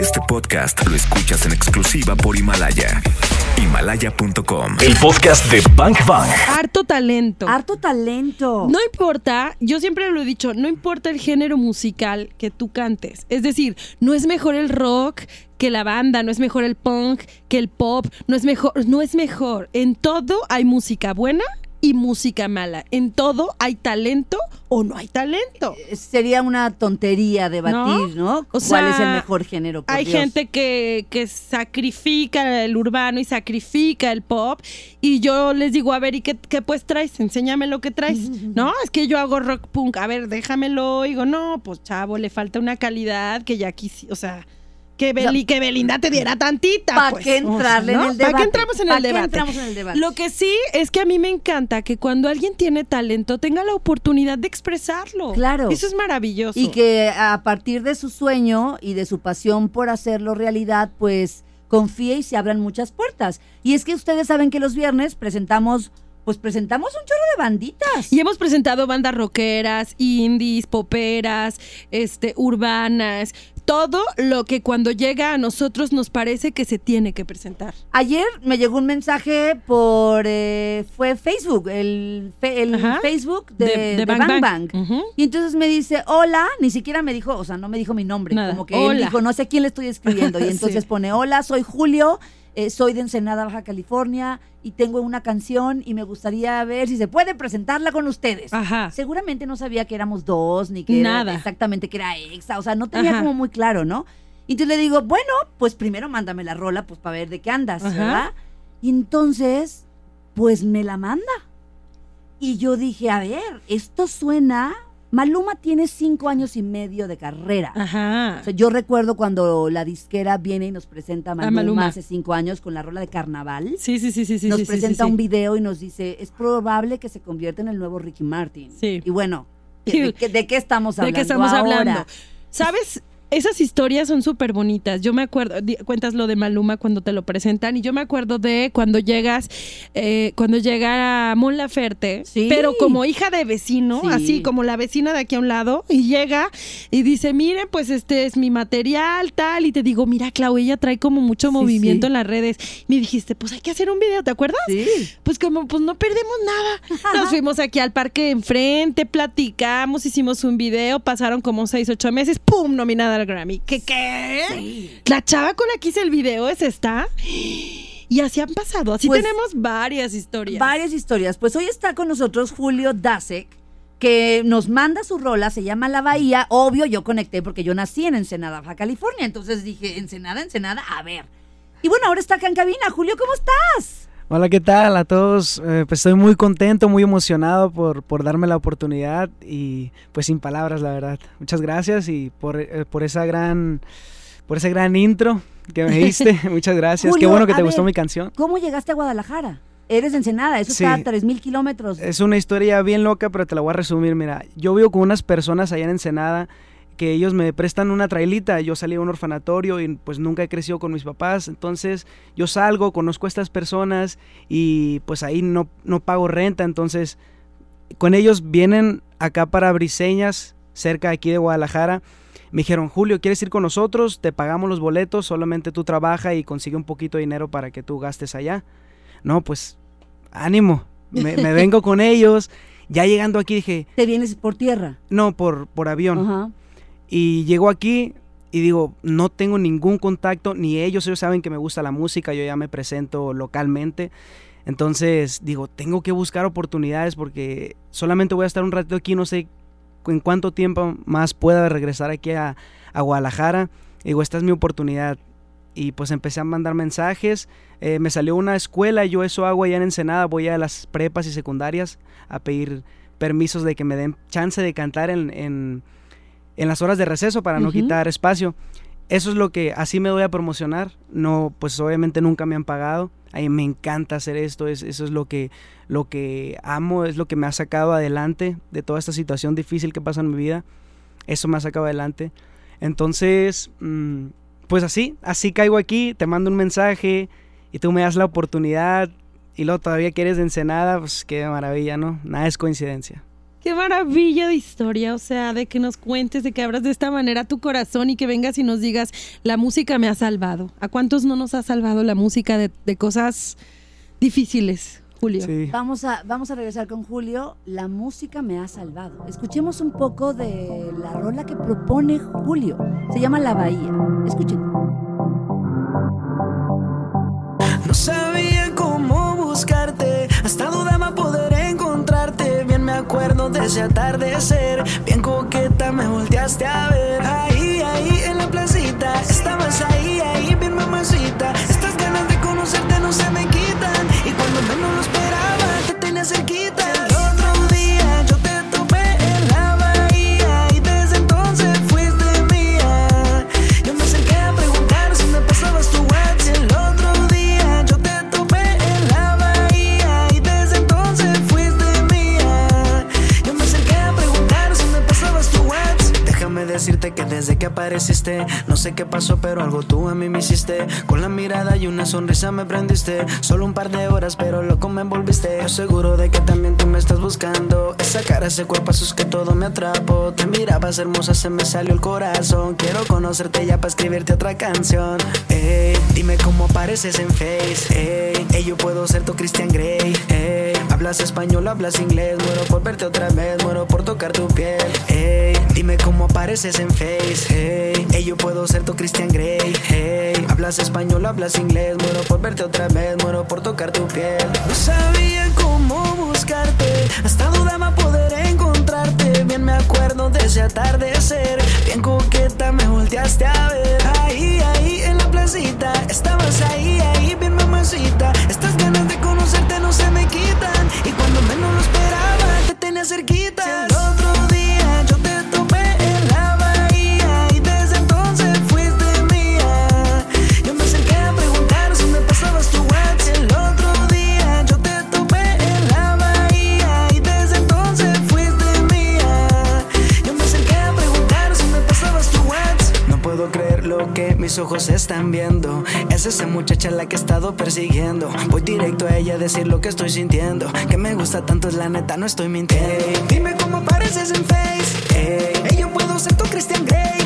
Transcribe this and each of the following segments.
Este podcast lo escuchas en exclusiva por Himalaya. Himalaya.com. El podcast de Bank Bang. Harto talento. Harto talento. No importa, yo siempre lo he dicho, no importa el género musical que tú cantes. Es decir, no es mejor el rock que la banda, no es mejor el punk que el pop, no es mejor, no es mejor. En todo hay música buena y música mala. En todo hay talento o no hay talento. Eh, Sería una tontería debatir, ¿no? O ¿Cuál es el mejor género? por Hay Dios? gente que, que sacrifica el urbano y sacrifica el pop. Y yo les digo, a ver, ¿y qué, qué pues traes? Enséñame lo que traes. No, es que yo hago rock punk. A ver, déjamelo. Digo, no, pues chavo, le falta una calidad que ya quisi, o sea, que, Beli- que Belinda te diera tantita. ¿Para pues. qué entrarle ¿no? en el debate? ¿Para qué entramos en ¿Pa' el debate? entramos en el debate? Lo que sí es que a mí me encanta que cuando alguien tiene talento tenga la oportunidad de expresarlo. Claro. Eso es maravilloso. Y que a partir de su sueño y de su pasión por hacerlo realidad, pues confíe y se abran muchas puertas. Y es que ustedes saben que los viernes presentamos, pues presentamos un chorro de banditas. Y hemos presentado bandas rockeras, indies, poperas, este, urbanas, todo lo que cuando llega a nosotros nos parece que se tiene que presentar. Ayer me llegó un mensaje por, eh, fue Facebook, el, fe- el Ajá. Facebook de, de Bang Bang. Ujú. Y entonces me dice, hola, ni siquiera me dijo, o sea, no me dijo mi nombre, Nada. como que él dijo, no sé a quién le estoy escribiendo. Y entonces Sí. pone, hola, soy Julio, eh, soy de Ensenada, Baja California, y tengo una canción y me gustaría ver si se puede presentarla con ustedes. Ajá. Seguramente no sabía que éramos dos, ni que era exactamente que era exa, o sea, no tenía Ajá. como muy claro, ¿no? Y entonces le digo, bueno, pues primero mándame la rola, pues para ver de qué andas, Ajá. ¿verdad? Y entonces, pues me la manda. Y yo dije, a ver, esto suena. Maluma tiene cinco años y medio de carrera. Ajá. O sea, yo recuerdo cuando la disquera viene y nos presenta a Maluma, Maluma. hace cinco años con la rola de Carnaval. Sí, sí, sí, sí, sí. nos sí, presenta sí, un video y nos dice, es probable que se convierta en el nuevo Ricky Martin. Sí. Y bueno. ¿de, qué, de qué estamos ¿De hablando qué estamos ahora? hablando? ¿Sabes? Esas historias son súper bonitas. Yo me acuerdo, cuentas lo de Maluma cuando te lo presentan, y yo me acuerdo de cuando llegas, eh, cuando llega Mon Laferte, Sí. pero como hija de vecino, Sí. así como la vecina de aquí a un lado, y llega y dice, miren, pues este es mi material, tal, y te digo, mira, Clau, ella trae como mucho Sí, movimiento en las redes. Me dijiste, pues hay que hacer un video, ¿te acuerdas? Pues como pues no perdemos nada. Nos fuimos aquí al parque enfrente, platicamos, hicimos un video, pasaron como seis, ocho meses, ¡pum! nominada al Grammy. ¿Qué qué? La chava con la que hice el video es esta. Y así han pasado, así Pues, tenemos varias historias. Varias historias. Pues hoy está con nosotros Julio Dasek, que nos manda su rola, se llama La Bahía. Obvio, yo conecté porque yo nací en Ensenada, Baja California. Entonces dije, Ensenada, Ensenada, a ver. Y bueno, ahora está acá en cabina. Julio, ¿cómo estás? Hola, ¿qué tal a todos? Eh, pues estoy muy contento, muy emocionado por, por darme la oportunidad y pues sin palabras, la verdad. Muchas gracias y por, eh, por esa gran por ese gran intro que me diste. Muchas gracias. Julio, Qué bueno que te gustó mi canción. ¿Cómo llegaste a Guadalajara? Eres de Ensenada, eso Sí. está a 3.000 kilómetros. Es una historia bien loca, pero te la voy a resumir. Mira, yo vivo con unas personas allá en Ensenada que ellos me prestan una trailita. Yo salí a un orfanatorio y pues nunca he crecido con mis papás. Entonces yo salgo, conozco a estas personas y pues ahí no, no pago renta. Entonces con ellos vienen acá para Briseñas, cerca de aquí de Guadalajara. Me dijeron, Julio, ¿quieres ir con nosotros? Te pagamos los boletos, solamente tú trabaja y consigue un poquito de dinero para que tú gastes allá. No, pues ánimo, me, me vengo con ellos. Ya llegando aquí dije, Te vienes por tierra. no, por, por avión. Ajá. Y llego aquí y digo, no tengo ningún contacto, ni ellos, ellos saben que me gusta la música, yo ya me presento localmente. Entonces digo, tengo que buscar oportunidades porque solamente voy a estar un ratito aquí, no sé en cuánto tiempo más pueda regresar aquí a, a Guadalajara. Digo, esta es mi oportunidad. Y pues empecé a mandar mensajes. eh, me salió una escuela, yo eso hago allá en Ensenada, voy a las prepas y secundarias a pedir permisos de que me den chance de cantar en, en las horas de receso para no quitar espacio. Eso es lo que así me doy a promocionar. No, pues obviamente nunca me han pagado. A mí me encanta hacer esto, es, eso es lo que, lo que amo, es lo que me ha sacado adelante de toda esta situación difícil que pasa en mi vida. Eso me ha sacado adelante. Entonces, mm, pues así, así caigo aquí, te mando un mensaje y tú me das la oportunidad y luego todavía que eres de Ensenada, pues qué maravilla, ¿no? Nada es coincidencia. Qué maravilla de historia, o sea, de que nos cuentes, de que abras de esta manera tu corazón y que vengas y nos digas, la música me ha salvado. ¿A cuántos no nos ha salvado la música de, de cosas difíciles, Julio? Sí. Vamos a, vamos a regresar con Julio. La música me ha salvado. Escuchemos un poco de la rola que propone Julio. Se llama La Bahía. Escuchen. No sabía cómo buscarte, hasta. Acuerdo de atardecer, bien coqueta me volteaste a ver. Ahí, ahí en la placita, estabas ahí, ahí bien mamacita. No sé qué pasó, pero algo tú a mí me hiciste. Con la mirada y una sonrisa me prendiste. Solo un par de horas, pero loco me envolviste. Yo seguro de que también tú me estás buscando. Esa cara, ese cuerpo, es que todo me atrapó. Te mirabas hermosa, se me salió el corazón. Quiero conocerte ya para escribirte otra canción. Ey, dime cómo apareces en Face. Ey, ey, yo puedo ser tu Christian Grey. Ey, hablas español, hablas inglés. Muero por verte otra vez, muero por tocar tu piel. Ey, dime cómo apareces en Face. Ey, ey, yo puedo ser tu Christian Grey. Ey, hablas español, hablas inglés. Muero por verte otra vez, muero por tocar tu piel. No sabía cómo buscarte, hasta dudaba poder encontrarte. Bien me acuerdo de ese atardecer, bien coqueta me volteaste a ver. Ahí, ahí en la placita, estabas ahí, mis ojos están viendo. Es esa muchacha la que he estado persiguiendo. Voy directo a ella a decir lo que estoy sintiendo. Que me gusta tanto es la neta, no estoy mintiendo. Dime cómo apareces en Face. Ey, ey, yo puedo ser tu Christian Grey.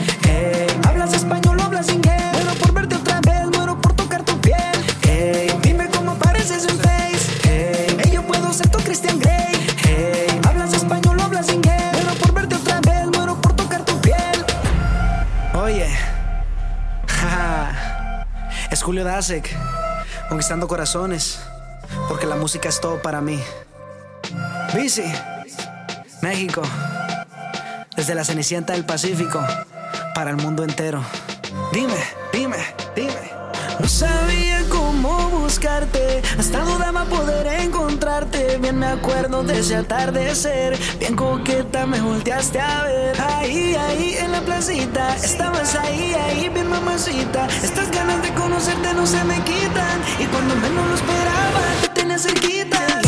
Julio Dasek, conquistando corazones, porque la música es todo para mí. Bici, México, desde la Cenicienta del Pacífico, para el mundo entero. Dime, dime, dime. No sabía cómo buscarte, hasta dudaba poder encontrarte. Bien me acuerdo de ese atardecer, bien coqueta me volteaste a ver. Ahí, ahí en la placita, estabas ahí, ahí bien mamacita. Estas ganas de conocerte no se me quitan, y cuando menos lo esperaba te tenía cerquita.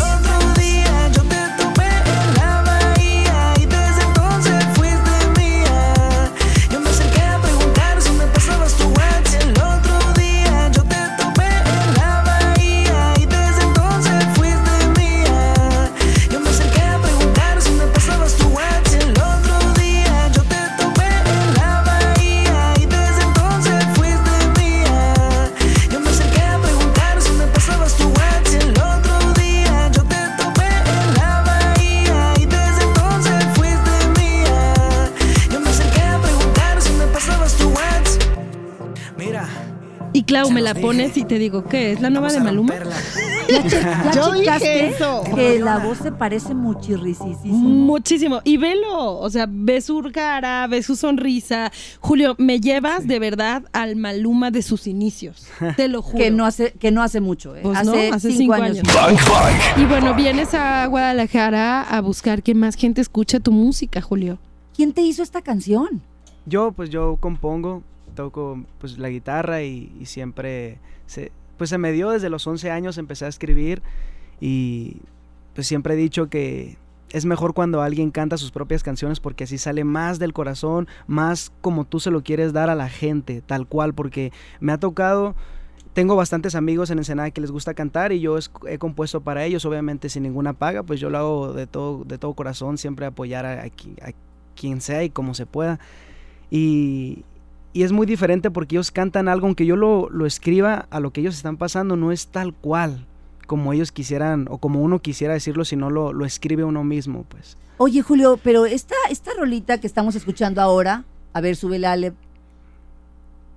La dije. pones y te digo, ¿qué? ¿Es la nueva de Maluma? romperla. ¿Ya Yo dije eso. que la voz se parece muchirrisísimo? Muchísimo. Y velo, o sea, ve su cara, ve su sonrisa. Julio, me llevas de verdad al Maluma de sus inicios. Te lo juro. Que no hace, que no hace mucho, ¿eh? Pues hace, no, hace cinco, cinco años. Y bueno, vienes a Guadalajara a buscar que más gente escuche tu música, Julio. ¿Quién te hizo esta canción? Yo, pues yo compongo, toco pues la guitarra y, siempre se, pues se me dio desde los 11 años, empecé a escribir y pues siempre he dicho que es mejor cuando alguien canta sus propias canciones porque así sale más del corazón, más como tú se lo quieres dar a la gente, tal cual, porque me ha tocado tengo bastantes amigos en Ensenada que les gusta cantar y yo he compuesto para ellos, obviamente sin ninguna paga, pues yo lo hago de todo, de todo corazón, siempre apoyar a, a quien sea y como se pueda. Y, y es muy diferente porque ellos cantan algo, aunque yo lo, lo escriba a lo que ellos están pasando, no es tal cual como ellos quisieran o como uno quisiera decirlo, sino lo, lo escribe uno mismo, pues. Oye, Julio, pero esta, esta rolita que estamos escuchando ahora, a ver, súbele Ale,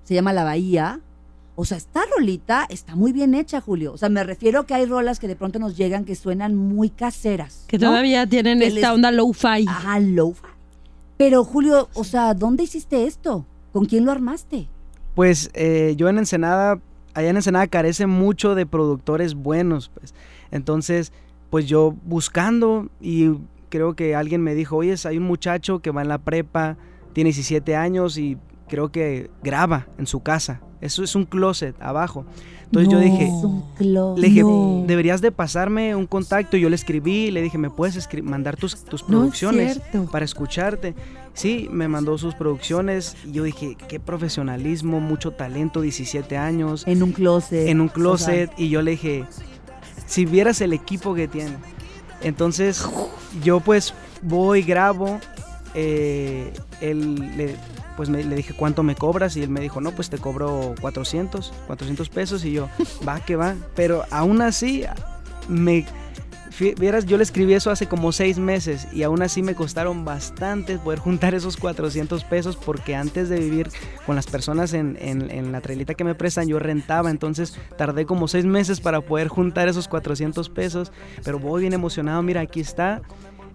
se llama La Bahía. O sea, esta rolita está muy bien hecha, Julio. O sea, me refiero que hay rolas que de pronto nos llegan que suenan muy caseras. Que ¿no? todavía tienen Que esta les- onda low-fi. Ajá, lo-fi. Pero, Julio, o sea, ¿dónde hiciste esto? ¿Con quién lo armaste? Pues eh, yo en Ensenada, allá en Ensenada carece mucho de productores buenos, pues. Entonces, pues yo buscando y creo que alguien me dijo, oye, hay un muchacho que va en la prepa, tiene 17 años y creo que graba en su casa. Eso es un closet abajo. Entonces yo dije, Es un closet. le dije, No. deberías de pasarme un contacto. Yo le escribí, le dije, ¿me puedes mandar tus, tus No es producciones para escucharte? Sí, me mandó sus producciones y yo dije, qué profesionalismo, mucho talento, 17 años, En un closet. en un o sea, closet. y yo le dije, si vieras el equipo que tiene. Entonces, yo pues voy, grabo, eh, él le, pues me- le dije cuánto me cobras y él me dijo, no, pues te cobro 400, 400 pesos y yo, va que va, pero aún así me... Vieras, yo le escribí eso hace como seis meses y aún así me costaron bastante poder juntar esos 400 pesos porque antes de vivir con las personas en, en- en la trailita que me prestan yo rentaba, entonces tardé como seis meses para poder juntar esos 400 pesos, pero voy bien emocionado, mira, aquí está,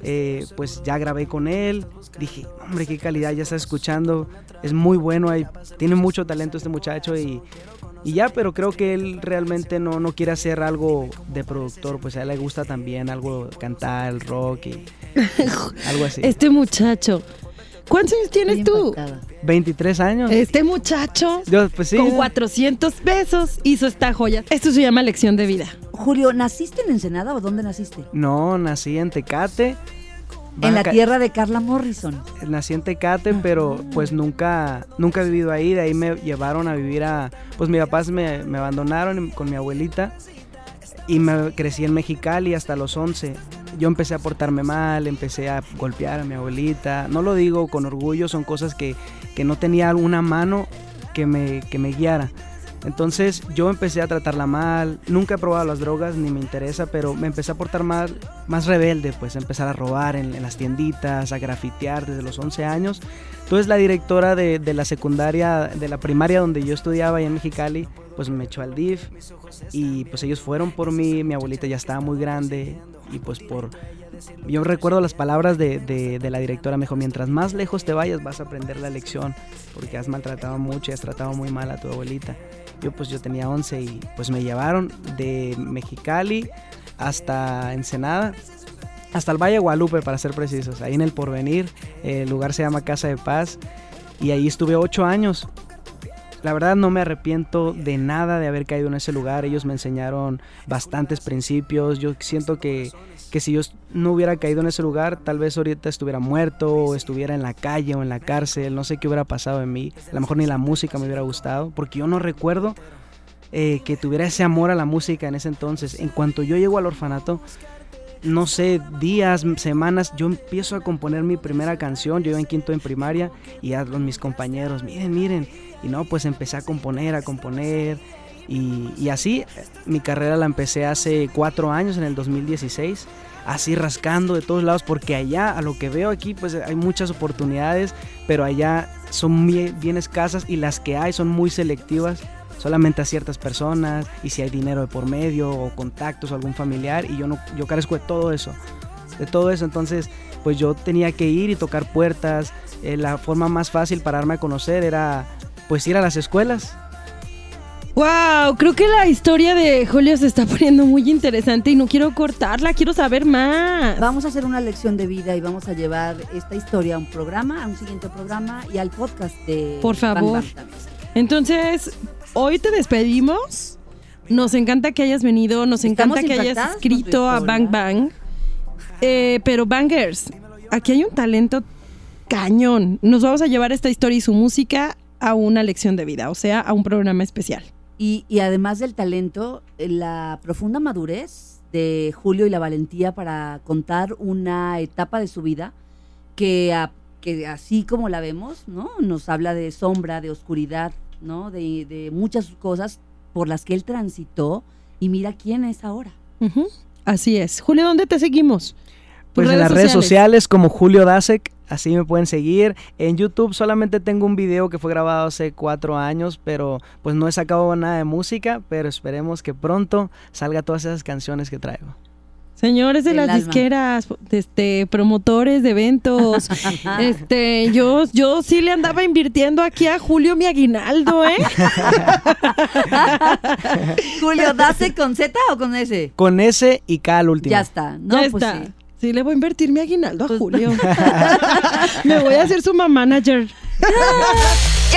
eh, pues ya grabé con él, dije, hombre, qué calidad, ya está escuchando, es muy bueno, hay, tiene mucho talento este muchacho y, y ya, pero creo que él realmente no, no quiere hacer algo de productor, pues a él le gusta también algo, cantar, el rock y algo así. Este muchacho. ¿Cuántos años tienes tú? impactada. 23 años. Este muchacho Yo, pues sí. con ¿no? 400 pesos hizo esta joya. Esto se llama lección de vida. Julio, ¿naciste en Ensenada o dónde naciste? No, nací en Tecate. En la tierra de Carla Morrison. Nací en Tecate, pero pues nunca, nunca he vivido ahí. De ahí me llevaron a vivir a. Pues mis papás me, me abandonaron con mi abuelita. Y me crecí en Mexicali hasta los 11. Yo empecé a portarme mal, empecé a golpear a mi abuelita. No lo digo con orgullo, son cosas que, que no tenía una mano que me, que me guiara. Entonces yo empecé a tratarla mal, nunca he probado las drogas ni me interesa, pero me empecé a portar mal, más rebelde, pues a empezar a robar en, en las tienditas, a grafitear desde los 11 años. Entonces la directora de, de la secundaria, de la primaria donde yo estudiaba allá en Mexicali, pues me echó al DIF y pues ellos fueron por mí, mi abuelita ya estaba muy grande y pues por... Yo recuerdo las palabras de, de- de la directora, me dijo, mientras más lejos te vayas vas a aprender la lección, porque has maltratado mucho y has tratado muy mal a tu abuelita. Yo pues yo tenía 11 y pues me llevaron de Mexicali hasta Ensenada, hasta el Valle de Guadalupe para ser precisos, ahí en el Porvenir, el lugar se llama Casa de Paz y ahí estuve 8 años. La verdad no me arrepiento de nada de haber caído en ese lugar, ellos me enseñaron bastantes principios, yo siento que, que si yo no hubiera caído en ese lugar, tal vez ahorita estuviera muerto o estuviera en la calle o en la cárcel, no sé qué hubiera pasado en mí, a lo mejor ni la música me hubiera gustado, porque yo no recuerdo eh, que tuviera ese amor a la música en ese entonces. En cuanto yo llego al orfanato, no sé, días, semanas, yo empiezo a componer mi primera canción, yo iba en quinto en primaria y a mis compañeros, miren, miren, y no, pues empecé a componer, a componer, y, así mi carrera la empecé hace cuatro años, en el 2016, así rascando de todos lados, porque allá, a lo que veo aquí, pues hay muchas oportunidades, pero allá son bien, bien escasas y las que hay son muy selectivas solamente a ciertas personas y si hay dinero de por medio o contactos o algún familiar y yo no yo carezco de todo eso de todo eso. Entonces pues yo tenía que ir y tocar puertas Eh, la forma más fácil para darme a conocer era pues ir a las escuelas Wow, creo que la historia de Julio se está poniendo muy interesante y no quiero cortarla, quiero saber más. Vamos a hacer una lección de vida y vamos a llevar esta historia a un programa, a un siguiente programa y al podcast de Por favor. Bang. Entonces, hoy te despedimos. Nos encanta que hayas venido, nos Estamos encanta que hayas escrito a. Bang Bang. Eh, pero Bangers, aquí hay un talento cañón. Nos vamos a llevar esta historia y su música a una lección de vida, o sea, a un programa especial. Y, y además del talento, eh, la profunda madurez de Julio y la valentía para contar una etapa de su vida que, a- que así como la vemos, ¿no? Nos habla de sombra, de oscuridad, ¿no? De, de muchas cosas por las que él transitó y mira quién es ahora. Así es. Julio, ¿dónde te seguimos? Pues en las redes sociales como Julio Dasek, así me pueden seguir. En YouTube solamente tengo un video que fue grabado hace cuatro años, pero pues no he sacado nada de música, pero esperemos que pronto salga todas esas canciones que traigo. Señores de El las alma. disqueras, este, promotores de eventos, este, yo, yo sí le andaba invirtiendo aquí a Julio mi aguinaldo, ¿eh? Julio, ¿dase con Z o con S? Con S y K al último. Ya está. No, ya pues está. sí. Sí. le voy a invertir mi aguinaldo a Pues- Julio. Me voy a hacer su mamá manager.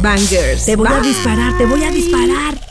Bangers. Te voy a disparar, te voy a disparar.